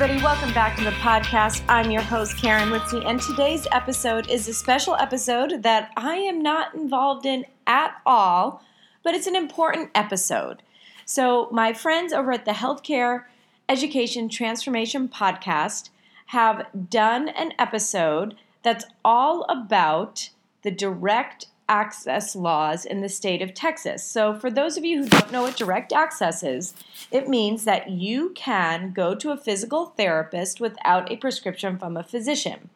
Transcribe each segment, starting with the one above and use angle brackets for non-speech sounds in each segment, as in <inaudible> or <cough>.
Everybody, welcome back to the podcast. I'm your host, Karen Litzy, and today's episode is a special episode that I am not involved in at all, but it's an important episode. So, my friends over at the Healthcare Education Transformation Podcast have done an episode that's all about the direct access laws in the state of Texas. So, for those of you who don't know what direct access is, it means that you can go to a physical therapist without a prescription from a physician.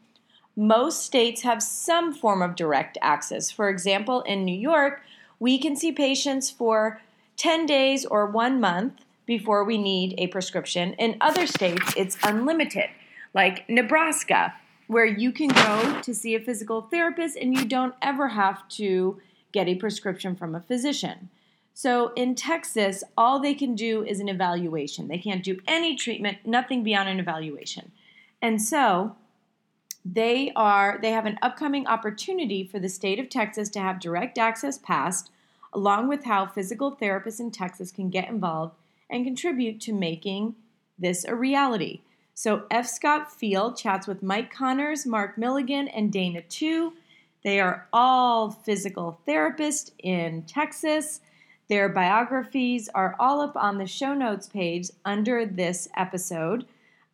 Most states have some form of direct access. For example, in New York, we can see patients for 10 days or one month before we need a prescription. In other states, it's unlimited, like Nebraska where you can go to see a physical therapist and you don't ever have to get a prescription from a physician. So in Texas, all they can do is an evaluation. They can't do any treatment, nothing beyond an evaluation. And so they are they have an upcoming opportunity for the state of Texas to have direct access passed along with how physical therapists in Texas can get involved and contribute to making this a reality. So F. Scott Feil chats with Mike Connors, Mark Milligan, and Dana Tew. They are all physical therapists in Texas. Their biographies are all up on the show notes page under this episode.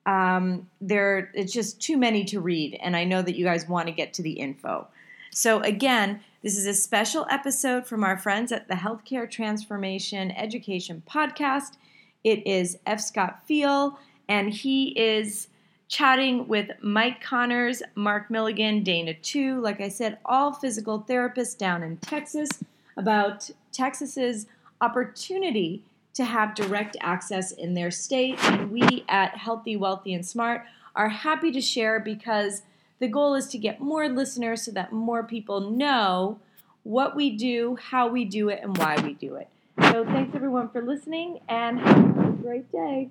Um, there, it's just too many to read, and I know that you guys want to get to the info. So again, this is a special episode from our friends at the Healthcare Transformation Education Podcast. It is F. Scott Feil and he is chatting with Mike Connors, Mark Milligan, Dana Tew, like I said, all physical therapists down in Texas about Texas's opportunity to have direct access in their state. And we at Healthy, Wealthy, and Smart are happy to share because the goal is to get more listeners so that more people know what we do, how we do it, and why we do it. So thanks everyone for listening and have a great day.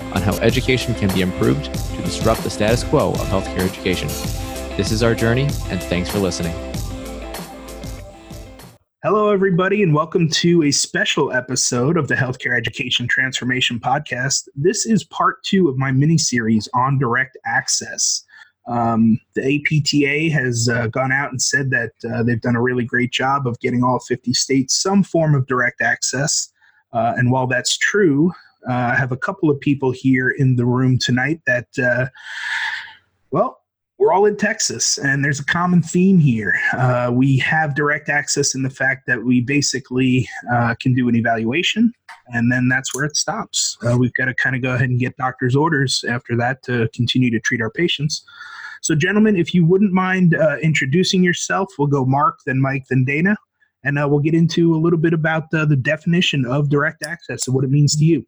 on how education can be improved to disrupt the status quo of healthcare education. This is our journey, and thanks for listening. Hello, everybody, and welcome to a special episode of the Healthcare Education Transformation Podcast. This is part two of my mini series on direct access. Um, the APTA has uh, gone out and said that uh, they've done a really great job of getting all 50 states some form of direct access. Uh, and while that's true, uh, I have a couple of people here in the room tonight that, uh, well, we're all in Texas, and there's a common theme here. Uh, we have direct access in the fact that we basically uh, can do an evaluation, and then that's where it stops. Uh, we've got to kind of go ahead and get doctor's orders after that to continue to treat our patients. So, gentlemen, if you wouldn't mind uh, introducing yourself, we'll go Mark, then Mike, then Dana, and we'll get into a little bit about the definition of direct access and what it means to you.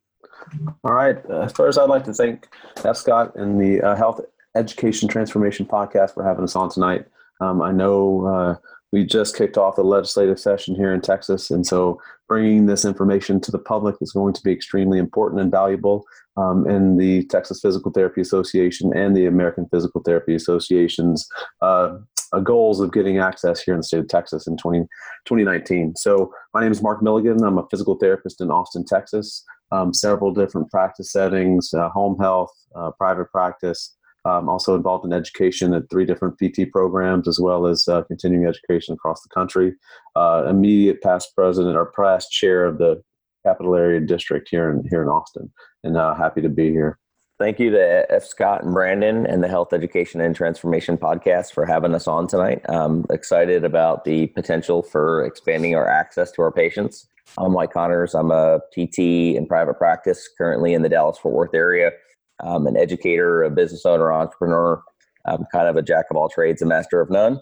All right. Uh, first, I'd like to thank F. Scott and the uh, Health Education Transformation Podcast for having us on tonight. Um, I know uh, we just kicked off the legislative session here in Texas, and so bringing this information to the public is going to be extremely important and valuable. Um, in the Texas Physical Therapy Association and the American Physical Therapy Association's uh, uh, goals of getting access here in the state of Texas in 20, 2019. So, my name is Mark Milligan. I'm a physical therapist in Austin, Texas um, several different practice settings, uh, home health, uh, private practice. Um, also involved in education at three different PT programs, as well as uh, continuing education across the country. Uh, immediate past president or past chair of the Capital Area District here in here in Austin, and uh, happy to be here. Thank you to F. Scott and Brandon and the Health Education and Transformation podcast for having us on tonight. I'm excited about the potential for expanding our access to our patients. I'm Mike Connors. I'm a PT in private practice, currently in the Dallas Fort Worth area. I'm an educator, a business owner, entrepreneur. I'm kind of a jack of all trades, a master of none.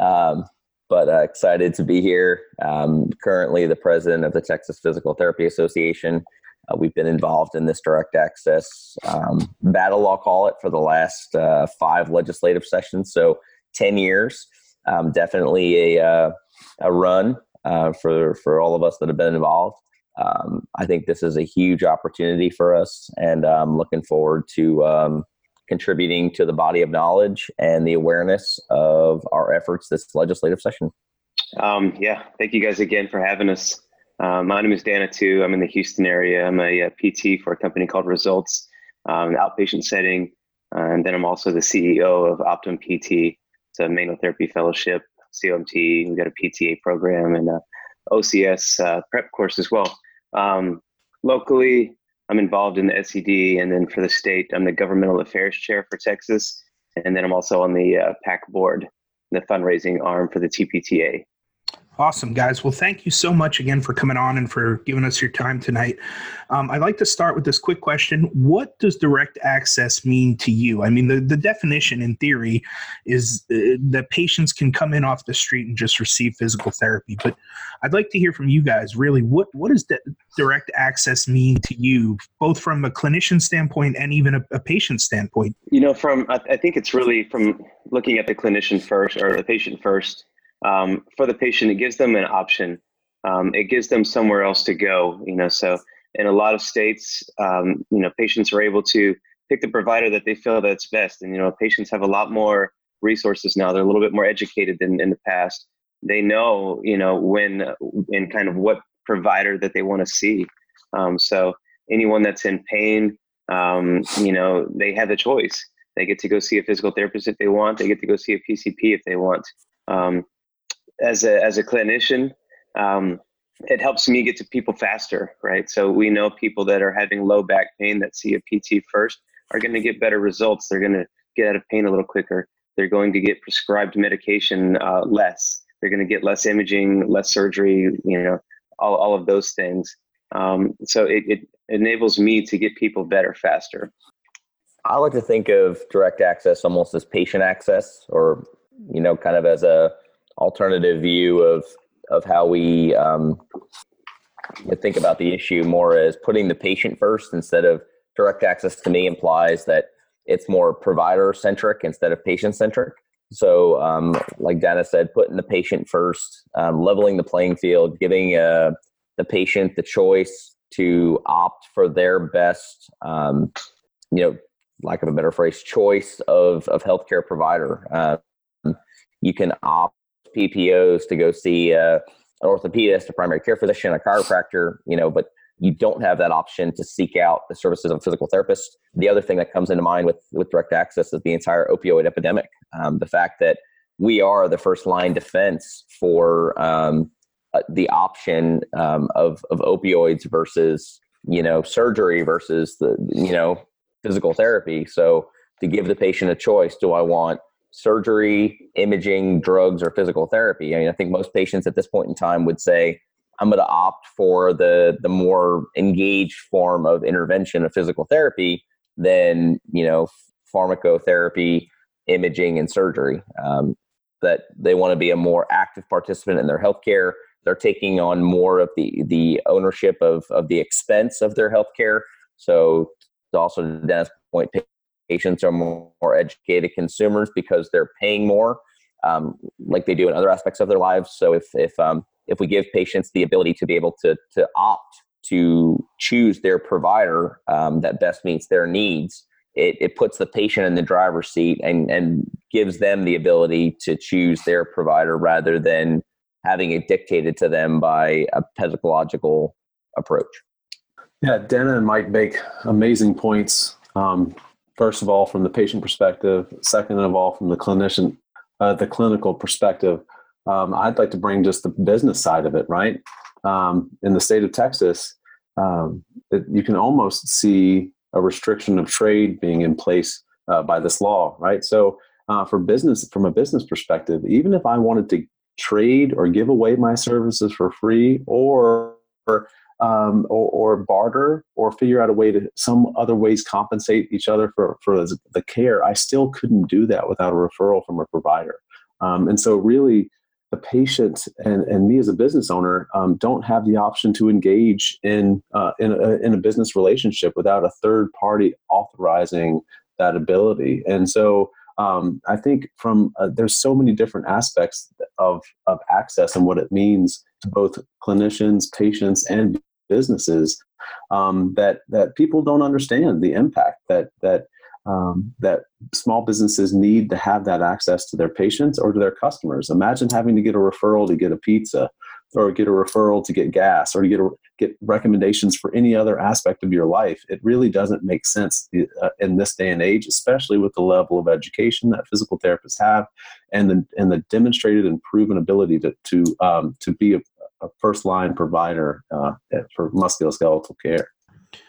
Um, but uh, excited to be here. Um, currently, the president of the Texas Physical Therapy Association. Uh, we've been involved in this direct access um, battle, I'll call it, for the last uh, five legislative sessions. So, 10 years. Um, definitely a, uh, a run uh, for, for all of us that have been involved. Um, I think this is a huge opportunity for us, and I'm looking forward to um, contributing to the body of knowledge and the awareness of our efforts this legislative session. Um, yeah, thank you guys again for having us. Uh, my name is Dana Tew. I'm in the Houston area. I'm a, a PT for a company called Results, um, outpatient setting, uh, and then I'm also the CEO of Optum PT. It's a manual therapy fellowship, COMT. We've got a PTA program and a OCS uh, prep course as well. Um, locally, I'm involved in the SED, and then for the state, I'm the governmental affairs chair for Texas, and then I'm also on the uh, PAC board, the fundraising arm for the TPTA. Awesome, guys. Well, thank you so much again for coming on and for giving us your time tonight. Um, I'd like to start with this quick question What does direct access mean to you? I mean, the, the definition in theory is uh, that patients can come in off the street and just receive physical therapy. But I'd like to hear from you guys really what, what does direct access mean to you, both from a clinician standpoint and even a, a patient standpoint? You know, from I think it's really from looking at the clinician first or the patient first um, for the patient, it gives them an option. Um, it gives them somewhere else to go. You know, so in a lot of states, um, you know, patients are able to pick the provider that they feel that's best. And you know, patients have a lot more resources now. They're a little bit more educated than in the past. They know, you know, when and kind of what provider that they want to see. Um, so anyone that's in pain, um, you know, they have the choice. They get to go see a physical therapist if they want. They get to go see a PCP if they want. Um, as a as a clinician, um, it helps me get to people faster, right? So we know people that are having low back pain that see a PT first are going to get better results. They're going to get out of pain a little quicker. They're going to get prescribed medication uh, less. They're going to get less imaging, less surgery. You know, all all of those things. Um, so it, it enables me to get people better faster. I like to think of direct access almost as patient access, or you know, kind of as a alternative view of of how we um, think about the issue more as putting the patient first instead of direct access to me implies that it's more provider centric instead of patient centric. So, um, like Dana said, putting the patient first, um, leveling the playing field, giving uh, the patient the choice to opt for their best, um, you know, lack of a better phrase, choice of of healthcare provider. Uh, you can opt PPOs to go see uh, an orthopedist, a primary care physician, a chiropractor, you know, but you don't have that option to seek out the services of a physical therapist. The other thing that comes into mind with, with direct access is the entire opioid epidemic. Um, the fact that we are the first line defense for um, uh, the option um, of, of opioids versus, you know, surgery versus the, you know, physical therapy. So to give the patient a choice, do I want surgery, imaging, drugs, or physical therapy. I mean, I think most patients at this point in time would say, I'm going to opt for the the more engaged form of intervention of physical therapy than you know pharmacotherapy, imaging, and surgery. Um, that they want to be a more active participant in their healthcare. They're taking on more of the the ownership of of the expense of their healthcare. So, also to Dennis' point, patients are more, more educated consumers because they're paying more, um, like they do in other aspects of their lives. So if if um, if we give patients the ability to be able to to opt to choose their provider um, that best meets their needs, it, it puts the patient in the driver's seat and and gives them the ability to choose their provider rather than having it dictated to them by a pedagogical approach. Yeah, Dana and Mike make amazing points. Um, first of all from the patient perspective second of all from the clinician uh, the clinical perspective um, i'd like to bring just the business side of it right um, in the state of texas um, it, you can almost see a restriction of trade being in place uh, by this law, right? So, uh, for business, from a business perspective, even if I wanted to trade or give away my services for free, or um, or, or, barter, or figure out a way to some other ways compensate each other for for the care, I still couldn't do that without a referral from a provider. Um, and so, really, the patient and, and me as a business owner um, don't have the option to engage in uh, in, a, in a business relationship without a third party authorizing that ability. And so um, I think from uh, there's so many different aspects of of access and what it means to both clinicians, patients, and businesses um, that that people don't understand the impact that that um, that small businesses need to have that access to their patients or to their customers. Imagine having to get a referral to get a pizza, or get a referral to get gas, or to get a, get recommendations for any other aspect of your life. It really doesn't make sense uh, in this day and age, especially with the level of education that physical therapists have, and the and the demonstrated and proven ability to to um, to be a, a first line provider uh, for musculoskeletal care.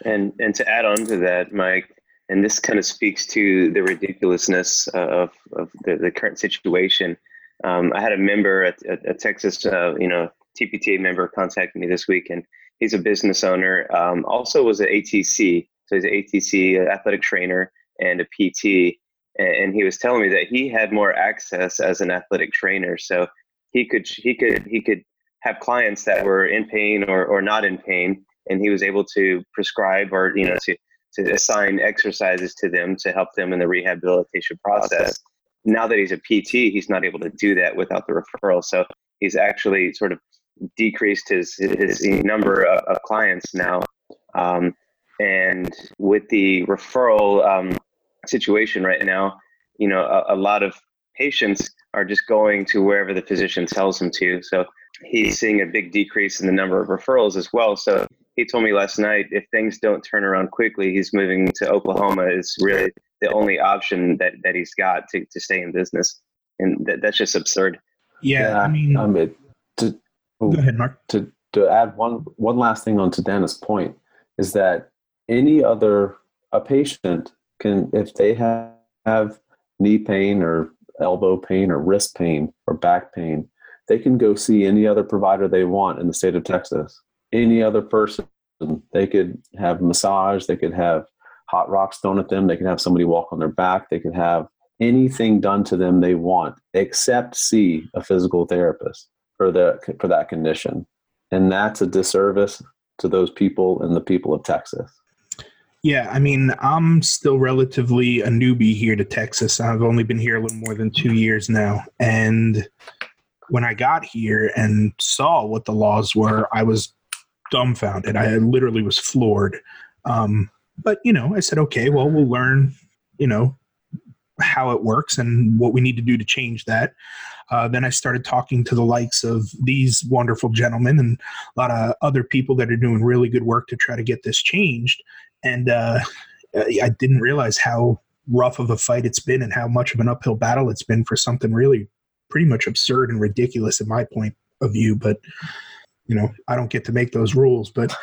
And and to add on to that, Mike, and this kind of speaks to the ridiculousness of, of the, the current situation. Um, I had a member at Texas, uh, you know, TPTA member contact me this week, and he's a business owner. Um, also was an ATC, so he's an ATC an athletic trainer and a PT. And he was telling me that he had more access as an athletic trainer, so he could he could he could have clients that were in pain or, or not in pain, and he was able to prescribe or you know to to assign exercises to them to help them in the rehabilitation process. Now that he's a PT, he's not able to do that without the referral. So he's actually sort of decreased his his number of, of clients now. Um, and with the referral um, situation right now, you know, a, a lot of patients are just going to wherever the physician tells them to. So he's seeing a big decrease in the number of referrals as well. So he told me last night if things don't turn around quickly, he's moving to Oklahoma. Is really the only option that, that he's got to, to stay in business, and that, that's just absurd. Yeah, yeah I mean, um, it, to, oh, go ahead, Mark. To to add one one last thing on to Dana's point is that any other a patient can if they have, have knee pain or elbow pain or wrist pain or back pain, they can go see any other provider they want in the state of Texas any other person. They could have massage, they could have hot rocks thrown at them, they could have somebody walk on their back, they could have anything done to them they want except see a physical therapist for the for that condition. And that's a disservice to those people and the people of Texas. Yeah, I mean, I'm still relatively a newbie here to Texas. I've only been here a little more than two years now. And when I got here and saw what the laws were, I was dumbfounded. I literally was floored. Um, but you know, I said, okay, well, we'll learn, you know, how it works and what we need to do to change that. Uh, then I started talking to the likes of these wonderful gentlemen and a lot of other people that are doing really good work to try to get this changed. And uh, I didn't realize how rough of a fight it's been and how much of an uphill battle it's been for something really pretty much absurd and ridiculous in my point of view. But you know, I don't get to make those rules, but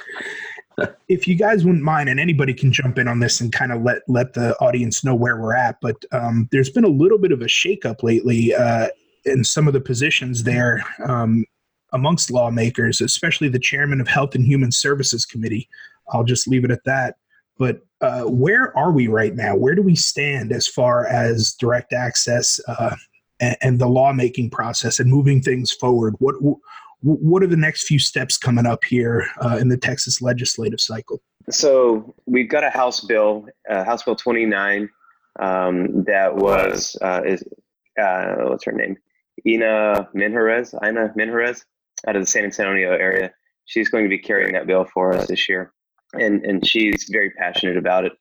<laughs> if you guys wouldn't mind, and anybody can jump in on this and kind of let let the audience know where we're at. But um, there's been a little bit of a shakeup lately uh, in some of the positions there um, amongst lawmakers, especially the chairman of Health and Human Services Committee. I'll just leave it at that. But uh, where are we right now? Where do we stand as far as direct access uh, and, and, the lawmaking process and moving things forward? What what are the next few steps coming up here uh, in the Texas legislative cycle? So we've got a House bill, uh, House Bill 29, um, that was uh, is uh, what's her name, Ina Minjarez, Ina Minjarez, out of the San Antonio area. She's going to be carrying that bill for us this year, and and she's very passionate about it.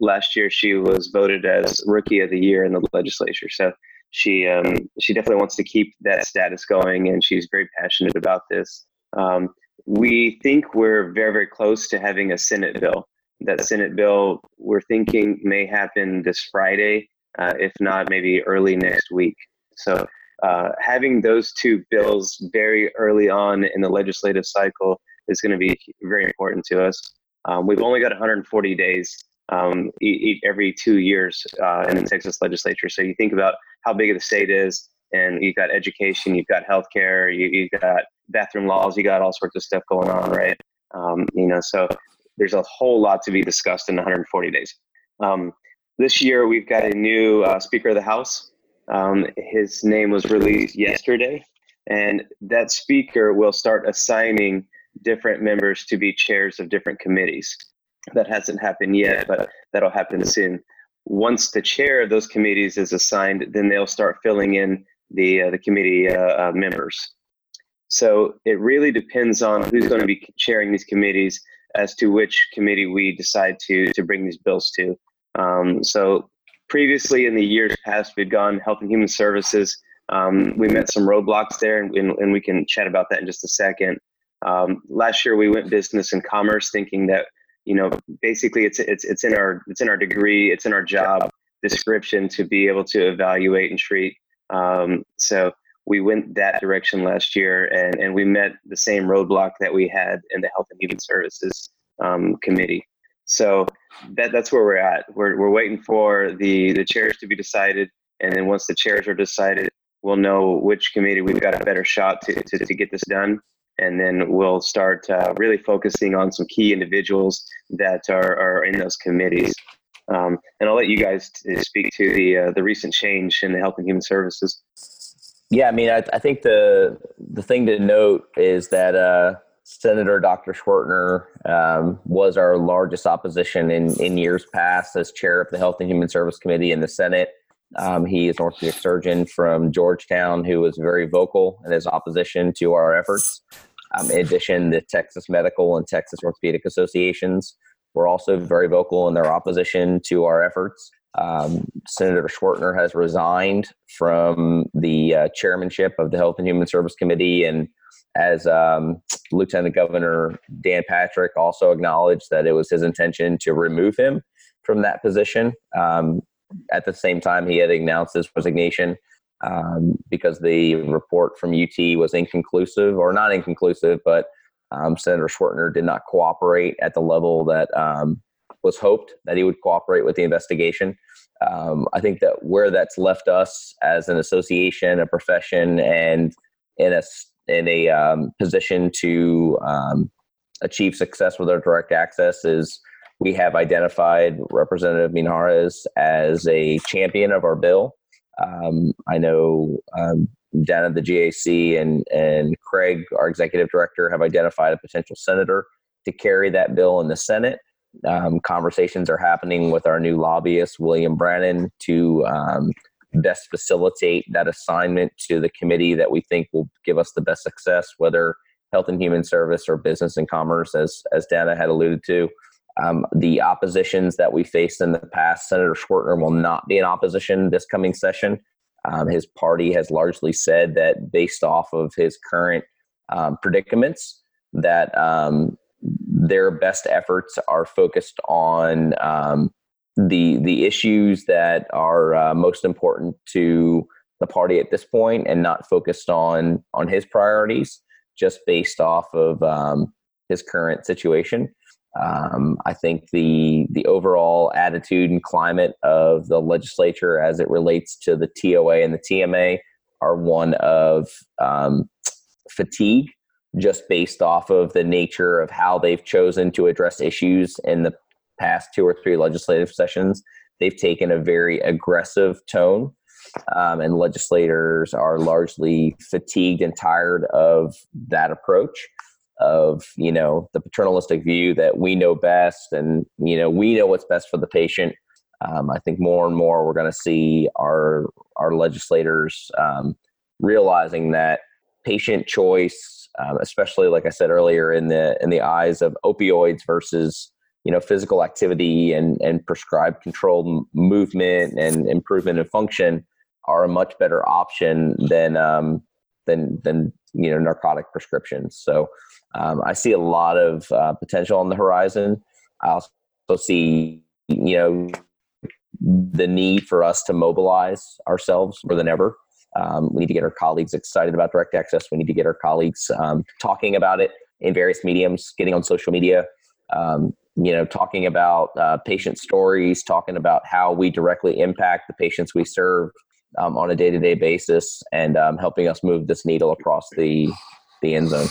Last year, she was voted as Rookie of the Year in the legislature. So she um, she definitely wants to keep that status going, and she's very passionate about this. Um, we think we're very very close to having a Senate bill. That Senate bill we're thinking may happen this Friday, uh, if not maybe early next week. So uh, having those two bills very early on in the legislative cycle is going to be very important to us. Um, we've only got 140 days um, every two years uh, in the Texas legislature. So you think about how big of the state is, and you've got education, you've got healthcare, you, you've got bathroom laws, you got all sorts of stuff going on, right? Um, you know, so there's a whole lot to be discussed in 140 days. Um, this year, we've got a new uh, Speaker of the House. Um, his name was released yesterday, and that speaker will start assigning different members to be chairs of different committees. That hasn't happened yet, but that'll happen soon. Once the chair of those committees is assigned, then they'll start filling in the uh, the committee uh, uh, members. So it really depends on who's going to be chairing these committees as to which committee we decide to to bring these bills to. Um, so previously in the years past, we'd gone Health and Human Services. Um, we met some roadblocks there, and, and, we can chat about that in just a second. Um, last year, we went Business and Commerce, thinking that you know basically it's it's it's in our it's in our degree, it's in our job description to be able to evaluate and treat. Um, so we went that direction last year, and and we met the same roadblock that we had in the Health and Human Services um, Committee. So that that's where we're at. We're we're waiting for the the chairs to be decided, and then once the chairs are decided, we'll know which committee we've got a better shot to to, to get this done, and then we'll start uh, really focusing on some key individuals that are are in those committees. Um, and I'll let you guys speak to the uh, the recent change in the Health and Human Services. Yeah, I mean, I, I think the the thing to note is that uh, Senator Dr. Schwertner um, was our largest opposition in, in years past as chair of the Health and Human Service Committee in the Senate. Um, he is an orthopedic surgeon from Georgetown who was very vocal in his opposition to our efforts. Um, in addition, the Texas Medical and Texas Orthopedic Associations were also very vocal in their opposition to our efforts. Um, Senator Schwertner has resigned from the uh, chairmanship of the Health and Human Service Committee and as um, Lieutenant Governor Dan Patrick also acknowledged that it was his intention to remove him from that position. Um, at the same time, he had announced his resignation um, because the report from UT was inconclusive, or not inconclusive, but um, Senator Schwertner did not cooperate at the level that um, was hoped that he would cooperate with the investigation. Um, I think that where that's left us as an association, a profession, and in a in a um, position to um, achieve success with our direct access is we have identified Representative Minjarez as a champion of our bill. Um, I know um, down at the GAC and, and Craig, our executive director, have identified a potential senator to carry that bill in the Senate. Um, conversations are happening with our new lobbyist, William Brannon, to um, best facilitate that assignment to the committee that we think will give us the best success, whether health and human service or business and commerce, as as Dana had alluded to. Um, the oppositions that we faced in the past, Senator Schwertner will not be in opposition this coming session. Um, his party has largely said that, based off of his current um, predicaments, that um, their best efforts are focused on um, the the issues that are uh, most important to the party at this point and not focused on on his priorities just based off of um, his current situation um, I think the the overall attitude and climate of the legislature as it relates to the TOA and the TMA are one of um, fatigue, just based off of the nature of how they've chosen to address issues in the past two or three legislative sessions, they've taken a very aggressive tone. Um, and legislators are largely fatigued and tired of that approach of you know the paternalistic view that we know best and you know we know what's best for the patient. Um, i think more and more we're going to see our our legislators um, realizing that patient choice um, especially like i said earlier in the in the eyes of opioids versus you know physical activity and and prescribed controlled movement and improvement in function are a much better option than um, than than you know narcotic prescriptions. So um, I see a lot of uh, potential on the horizon. I also see you know the need for us to mobilize ourselves more than ever. Um, we need to get our colleagues excited about direct access. We need to get our colleagues um, talking about it in various mediums, getting on social media. Um, you know, talking about uh, patient stories, talking about how we directly impact the patients we serve um, on a day to day basis, and um, helping us move this needle across the the end zone.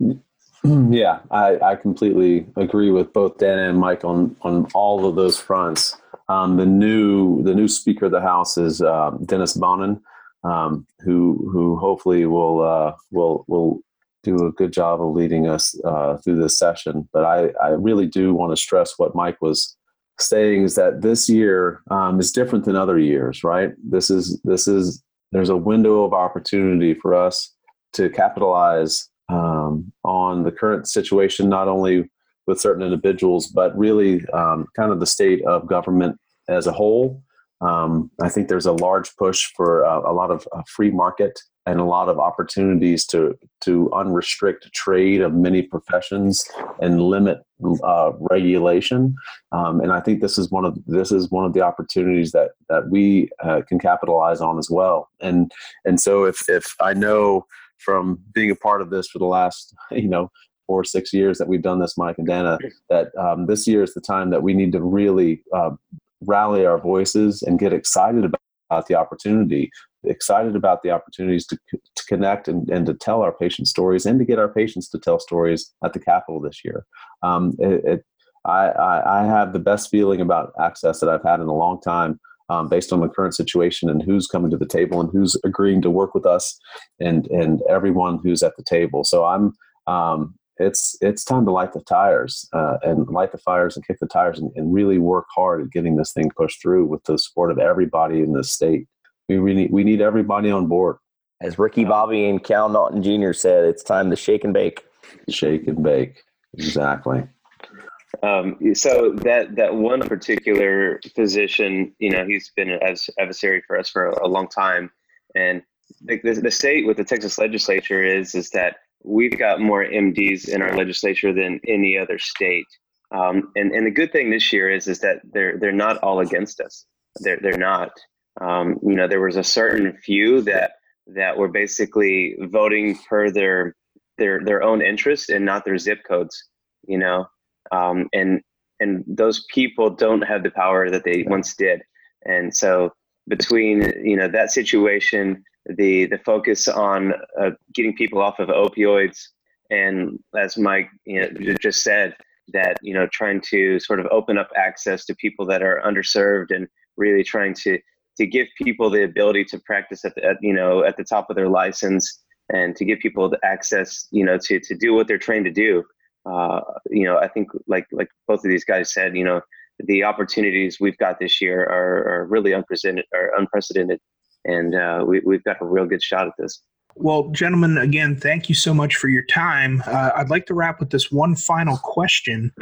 <clears throat> Yeah, I, I completely agree with both Dan and Mike on on all of those fronts. Um, the new the new Speaker of the House is uh, Dennis Bonnen, um, who who hopefully will uh, will will do a good job of leading us uh, through this session. But I, I really do want to stress what Mike was saying is that this year um, is different than other years, right? This is this is there's a window of opportunity for us to capitalize um, on the current situation, not only with certain individuals, but really um, kind of the state of government as a whole. Um, I think there's a large push for uh, a lot of uh, free market and a lot of opportunities to to unrestrict trade of many professions and limit uh, regulation. Um, and I think this is one of this is one of the opportunities that that we uh, can capitalize on as well. And and so if if I know from being a part of this for the last <laughs> you know four or six years that we've done this, Mike and Dana, that um, this year is the time that we need to really uh, rally our voices and get excited about about the opportunity, excited about the opportunities to, to connect and, and to tell our patient stories and to get our patients to tell stories at the Capitol this year. Um, it, it, I, I, have the best feeling about access that I've had in a long time. Um, based on the current situation and who's coming to the table and who's agreeing to work with us and and everyone who's at the table so i'm um, it's it's time to light the tires uh, and light the fires and kick the tires and, and, really work hard at getting this thing pushed through with the support of everybody in the state. We really we need everybody on board. As Ricky Bobby and Cal Naughton Jr. said, it's time to shake and bake. Shake and bake, exactly. Um, so that that one particular physician, you know, he's been as adversary for us for a, a long time, and the, the, the state with the Texas legislature is is that we've got more MDs in our legislature than any other state. Um, and and the good thing this year is is that they're they're not all against us. They're they're not. Um, you know, there was a certain few that that were basically voting per their their their own interest and not their zip codes. You know, um, and and those people don't have the power that they once did. And so between you know that situation the the focus on uh, getting people off of opioids, and as Mike you know, just said, that you know trying to sort of open up access to people that are underserved, and really trying to to give people the ability to practice at the at, you know at the top of their license, and to give people the access you know to to do what they're trained to do. Uh, you know, I think like like both of these guys said, you know, the opportunities we've got this year are, are really unprecedented, are unprecedented and uh, we, we've got a real good shot at this. Well, gentlemen, again, thank you so much for your time. Uh, I'd like to wrap with this one final question.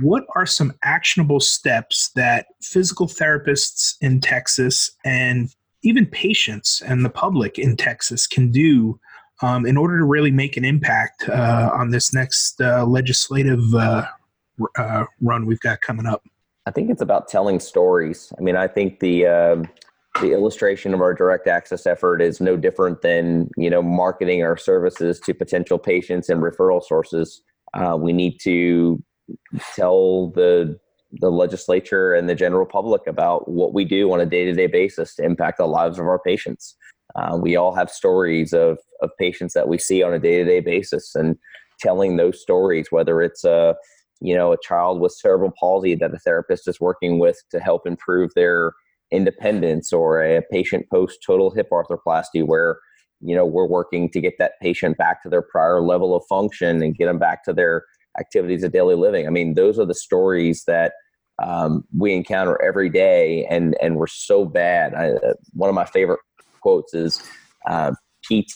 What are some actionable steps that physical therapists in Texas and even patients and the public in Texas can do um, in order to really make an impact uh, on this next uh, legislative uh, uh, run we've got coming up? I think it's about telling stories. I mean, I think the um, the illustration of our direct access effort is no different than you know marketing our services to potential patients and referral sources. Uh, we need to tell the the legislature and the general public about what we do on a day to day basis to impact the lives of our patients. Uh, we all have stories of of patients that we see on a day to day basis, and telling those stories, whether it's a you know a child with cerebral palsy that a therapist is working with to help improve their independence or a patient post total hip arthroplasty where you know we're working to get that patient back to their prior level of function and get them back to their activities of daily living. I mean those are the stories that um, we encounter every day and and we're so bad. I, uh, one of my favorite quotes is uh, pt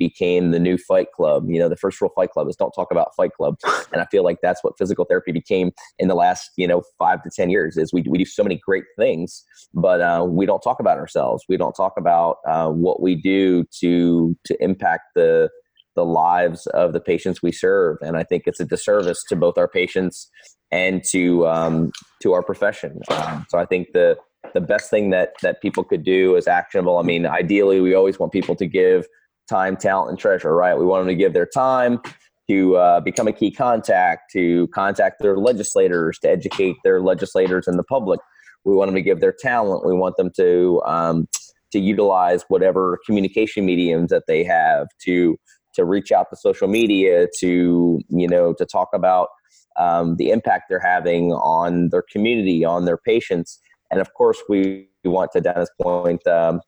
became the new fight club. You know, the first rule fight club is don't talk about fight club. <laughs> And I feel like that's what physical therapy became in the last, you know, five to 10 years is we, we do so many great things, but uh, we don't talk about ourselves. We don't talk about uh, what we do to, to impact the, the lives of the patients we serve. And I think it's a disservice to both our patients and to, um, to our profession. Um, so I think the, the best thing that, that people could do is actionable. I mean, ideally we always want people to give time, talent, and treasure, right? We want them to give their time to uh, become a key contact, to contact their legislators, to educate their legislators and the public. We want them to give their talent. We want them to um, to utilize whatever communication mediums that they have to to reach out to social media, to you know, to talk about um, the impact they're having on their community, on their patients, and of course, we, want to Dennis' point, um,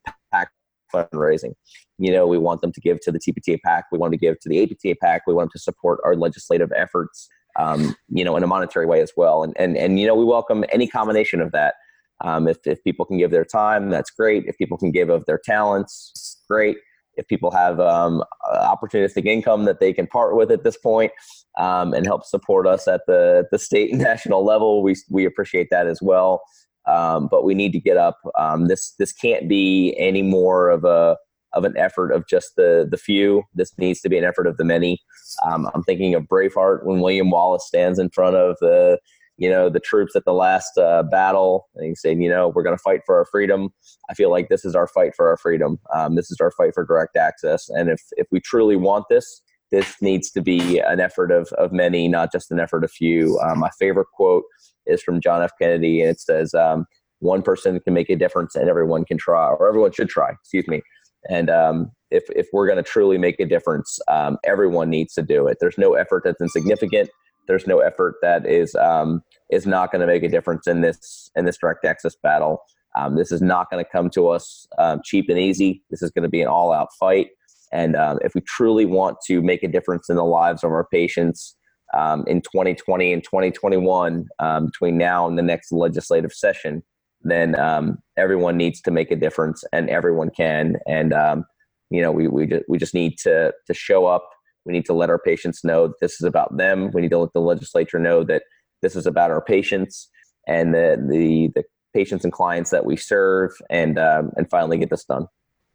fundraising. You know, we want them to give to the TPTA PAC. We want to give to the APTA PAC. We want them to support our legislative efforts, um, you know, in a monetary way as well. And, and, and, you know, we welcome any combination of that. Um, if, if people can give their time, that's great. If people can give of their talents, great. If people have um, opportunistic income that they can part with at this point um, and help support us at the, the state <laughs> and national level, we, we appreciate that as well. Um, but we need to get up. Um, this this can't be any more of a of an effort of just the the few. This needs to be an effort of the many. Um, I'm thinking of Braveheart when William Wallace stands in front of the you know the troops at the last uh, battle and he's saying you know we're going to fight for our freedom i feel like this is our fight for our freedom um, this is our fight for direct access and if if we truly want this this needs to be an effort of, of many not just an effort of few um, my favorite quote is from John F. Kennedy, and it says, um, "One person can make a difference, and everyone can try, or everyone should try." Excuse me. And um, if if we're going to truly make a difference, um, everyone needs to do it. There's no effort that's insignificant. There's no effort that is um, is not going to make a difference in this in this direct access battle. Um, this is not going to come to us cheap and easy. This is going to be an all out fight. And um, if we truly want to make a difference in the lives of our patients, um, in 2020 and 2021 um, between now and the next legislative session, then um, everyone needs to make a difference, and everyone can. And um, you know, we we just we just need to to show up. We need to let our patients know that this is about them. We need to let the legislature know that this is about our patients and the the, the patients and clients that we serve, and um, and finally get this done.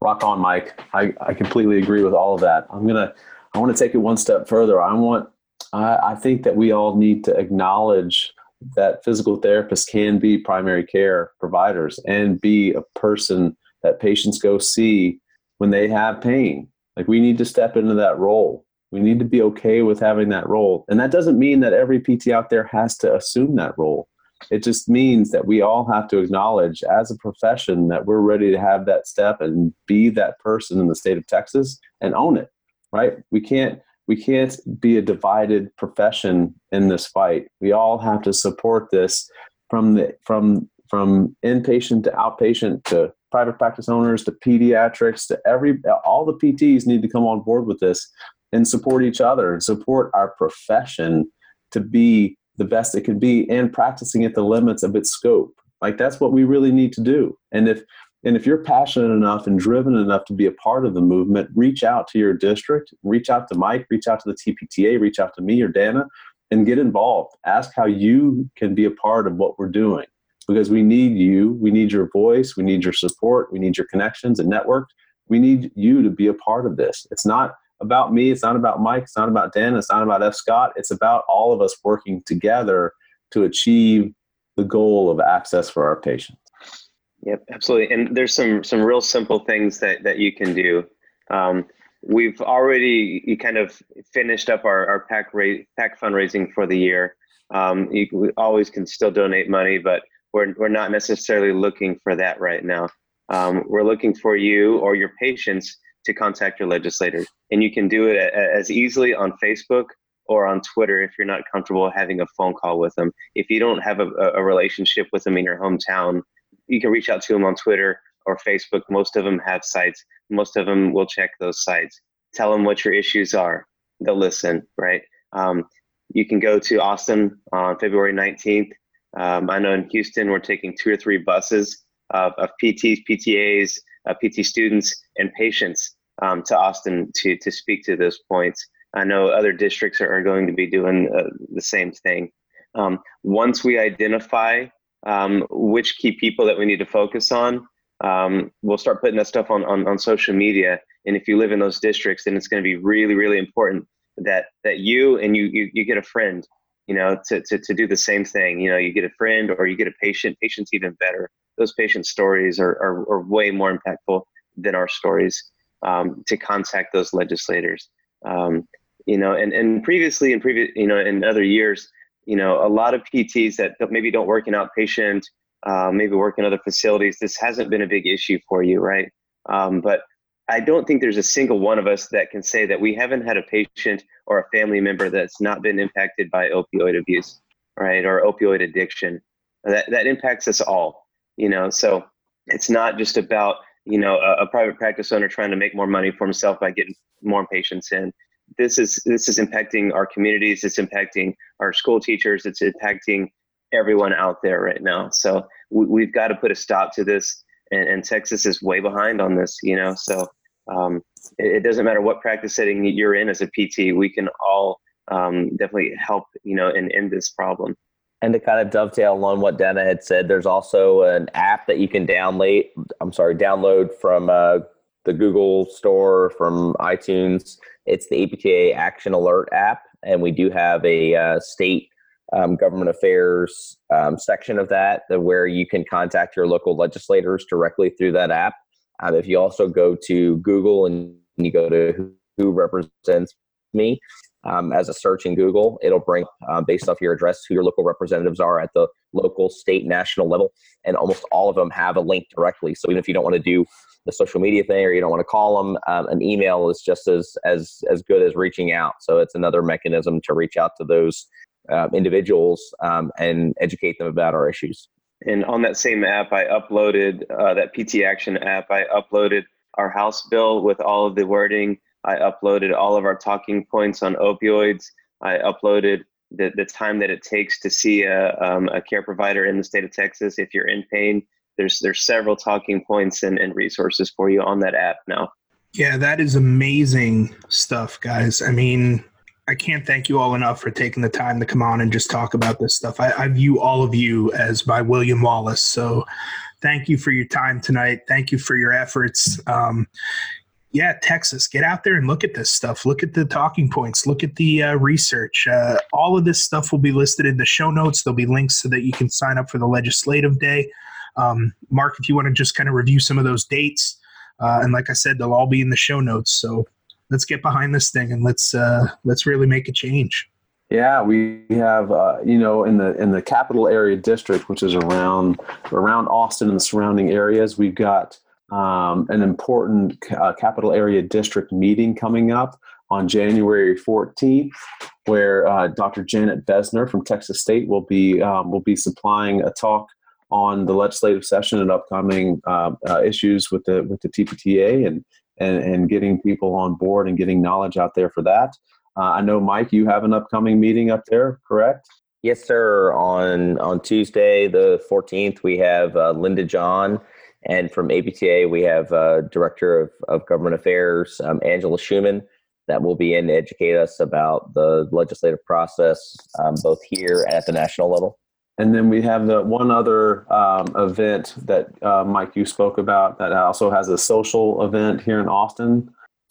Rock on, Mike. I, I completely agree with all of that. I'm gonna I want to take it one step further. I want I, I think that we all need to acknowledge that physical therapists can be primary care providers and be a person that patients go see when they have pain. Like we need to step into that role. We need to be okay with having that role. And that doesn't mean that every PT out there has to assume that role. It just means that we all have to acknowledge as a profession that we're ready to have that step and be that person in the state of Texas and own it, right? We can't we can't be a divided profession in this fight. We all have to support this from the from from inpatient to outpatient to private practice owners to pediatrics to every all the PTs need to come on board with this and support each other and support our profession to be the best it can be and practicing at the limits of its scope. Like that's what we really need to do. And if and if you're passionate enough and driven enough to be a part of the movement, reach out to your district, reach out to Mike, reach out to the TPTA, reach out to me or Dana, and get involved. Ask how you can be a part of what we're doing because we need you. We need your voice. We need your support. We need your connections and network. We need you to be a part of this. It's not about me. It's not about Mike. It's not about Dan. It's not about F. Scott. It's about all of us working together to achieve the goal of access for our patients. Yep, absolutely. And there's some some real simple things that that you can do. Um, we've already kind of finished up our our PAC ra- PAC fundraising for the year. Um, you we always can still donate money, but we're we're not necessarily looking for that right now. Um, we're looking for you or your patients to contact your legislator, and you can do it as easily on Facebook or on Twitter if you're not comfortable having a phone call with them. If you don't have a, a relationship with them in your hometown, you can reach out to them on Twitter or Facebook. Most of them have sites. Most of them will check those sites. Tell them what your issues are. They'll listen, right? Um, you can go to Austin on February 19th. Um, I know in Houston, we're taking two or three buses of, of PTs, PTAs, uh, PT students, and patients um, to Austin to, to speak to those points. I know other districts are, are going to be doing uh, the same thing. Um, once we identify um, which key people that we need to focus on. Um, we'll start putting that stuff on, on, on social media. And if you live in those districts, then it's going to be really, really important that that you and you you, you get a friend, you know, to, to, to do the same thing. You know, you get a friend or you get a patient. Patients even better. Those patient stories are, are, are way more impactful than our stories um, to contact those legislators. Um, you know, and, and previously in previous, you know, in other years, you know, a lot of PTs that maybe don't work in outpatient, uh, maybe work in other facilities, this hasn't been a big issue for you, right? Um, but I don't think there's a single one of us that can say that we haven't had a patient or a family member that's not been impacted by opioid abuse, right, or opioid addiction. That that impacts us all, you know. So it's not just about you know a, a private practice owner trying to make more money for himself by getting more patients in. This is this is impacting our communities it's impacting our school teachers it's impacting everyone out there right now. So we, have got to put a stop to this and, and, texas is way behind on this you know so um, it, it, doesn't matter what practice setting you're in as a pt we can all um, definitely help you know and end this problem and to kind of dovetail on what Dana had said, there's also an app that you can download. I'm sorry, download from uh, the Google Store, from iTunes. It's the APTA Action Alert app, and we do have a uh, state um, government affairs um, section of that, where you can contact your local legislators directly through that app. Um, if you also go to Google and you go to who represents me, um, as a search in Google. It'll bring, um, based off your address, who your local representatives are at the local, state, national level. And almost all of them have a link directly. So even if you don't want to do the social media thing or you don't want to call them, um, an email is just as, as, as good as reaching out. So it's another mechanism to reach out to those uh, individuals um, and educate them about our issues. And on that same app, I uploaded uh, that PT Action app. I uploaded our House bill with all of the wording I uploaded all of our talking points on opioids. I uploaded the, the time that it takes to see a, um, a care provider in the state of Texas if you're in pain. There's there's several talking points and, and resources for you on that app now. Yeah, that is amazing stuff, guys. I mean, I can't thank you all enough for taking the time to come on and just talk about this stuff. I, I view all of you as by William Wallace. So thank you for your time tonight. Thank you for your efforts. Um, yeah, Texas, get out there and look at this stuff. Look at the talking points. Look at the uh, research. Uh, all of this stuff will be listed in the show notes. There'll be links so that you can sign up for the legislative day. Um, Mark, if you want to just kind of review some of those dates, uh, and like I said, they'll all be in the show notes. So let's get behind this thing and let's uh, let's really make a change. Yeah, we have uh, you know in the in the capital area district, which is around around Austin and the surrounding areas, we've got um, an important uh, capital area district meeting coming up on January 14th, where uh, Dr. Janet Bezner from Texas State will be um, will be supplying a talk on the legislative session and upcoming uh, uh issues with the with the TPTA and, and and getting people on board and getting knowledge out there for that. Uh, I know, Mike, you have an upcoming meeting up there, correct? Yes, sir. On on Tuesday, the 14th, we have uh, Linda John and from APTA, we have uh, Director of, of Government Affairs, um, Angela Shuman, that will be in to educate us about the legislative process, um, both here and at the national level. And then we have the one other um, event that uh, Mike you spoke about that also has a social event here in Austin.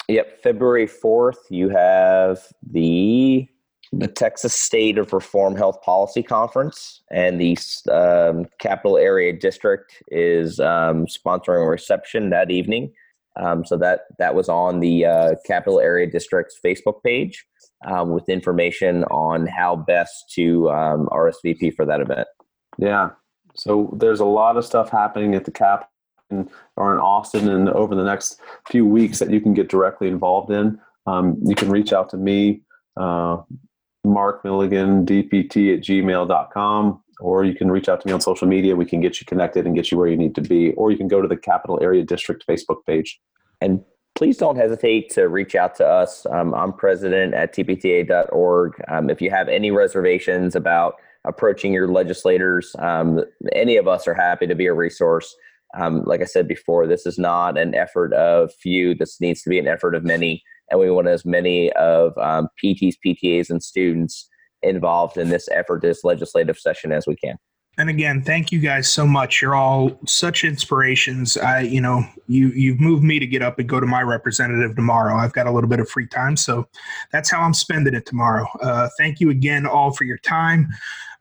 Yep, February fourth. You have the the Texas State of Reform Health Policy Conference, and the um, Capital Area District is um, sponsoring a reception that evening. Um, so that that was on the uh, Capital Area District's Facebook page um, with information on how best to um, RSVP for that event. Yeah, so there's a lot of stuff happening at the Cap or in Austin and over the next few weeks that you can get directly involved in. Um, you can reach out to me. Uh, Mark Milligan, DPT at gmail.com, or you can reach out to me on social media. We can get you connected and get you where you need to be, or you can go to the Capital Area District Facebook page. And please don't hesitate to reach out to us. Um, I'm president at tpta.org. Um, if you have any reservations about approaching your legislators, um, any of us are happy to be a resource. Um, like I said before, this is not an effort of few. This needs to be an effort of many and we want as many of um, PTs, PTAs, and students involved in this effort, this legislative session as we can. And again, thank you guys so much. You're all such inspirations. I, you know, you you've moved me to get up and go to my representative tomorrow. I've got a little bit of free time, so that's how I'm spending it tomorrow. Uh, thank you again, all, for your time.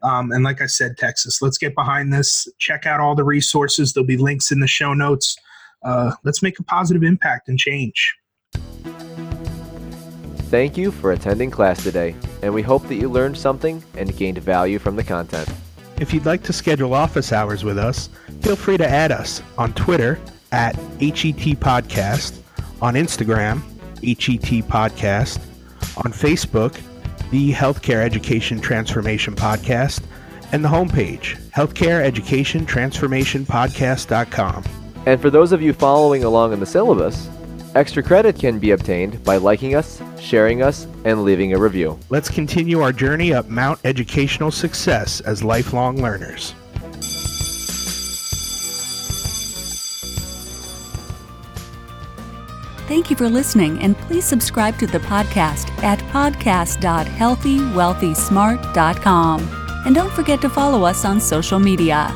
Um, and like I said, Texas, let's get behind this. Check out all the resources. There'll be links in the show notes. Uh, let's make a positive impact and change. Thank you for attending class today, and we hope that you learned something and gained value from the content. If you'd like to schedule office hours with us, feel free to add us on Twitter at HET Podcast, on Instagram, HET Podcast, on Facebook, the Healthcare Education Transformation Podcast, and the homepage, healthcareeducationtransformationpodcast.com. And for those of you following along in the syllabus, extra credit can be obtained by liking us, sharing us, and leaving a review. Let's continue our journey up Mount Educational Success as lifelong learners. Thank you for listening, and please subscribe to the podcast at podcast.healthywealthysmart.com. And don't forget to follow us on social media.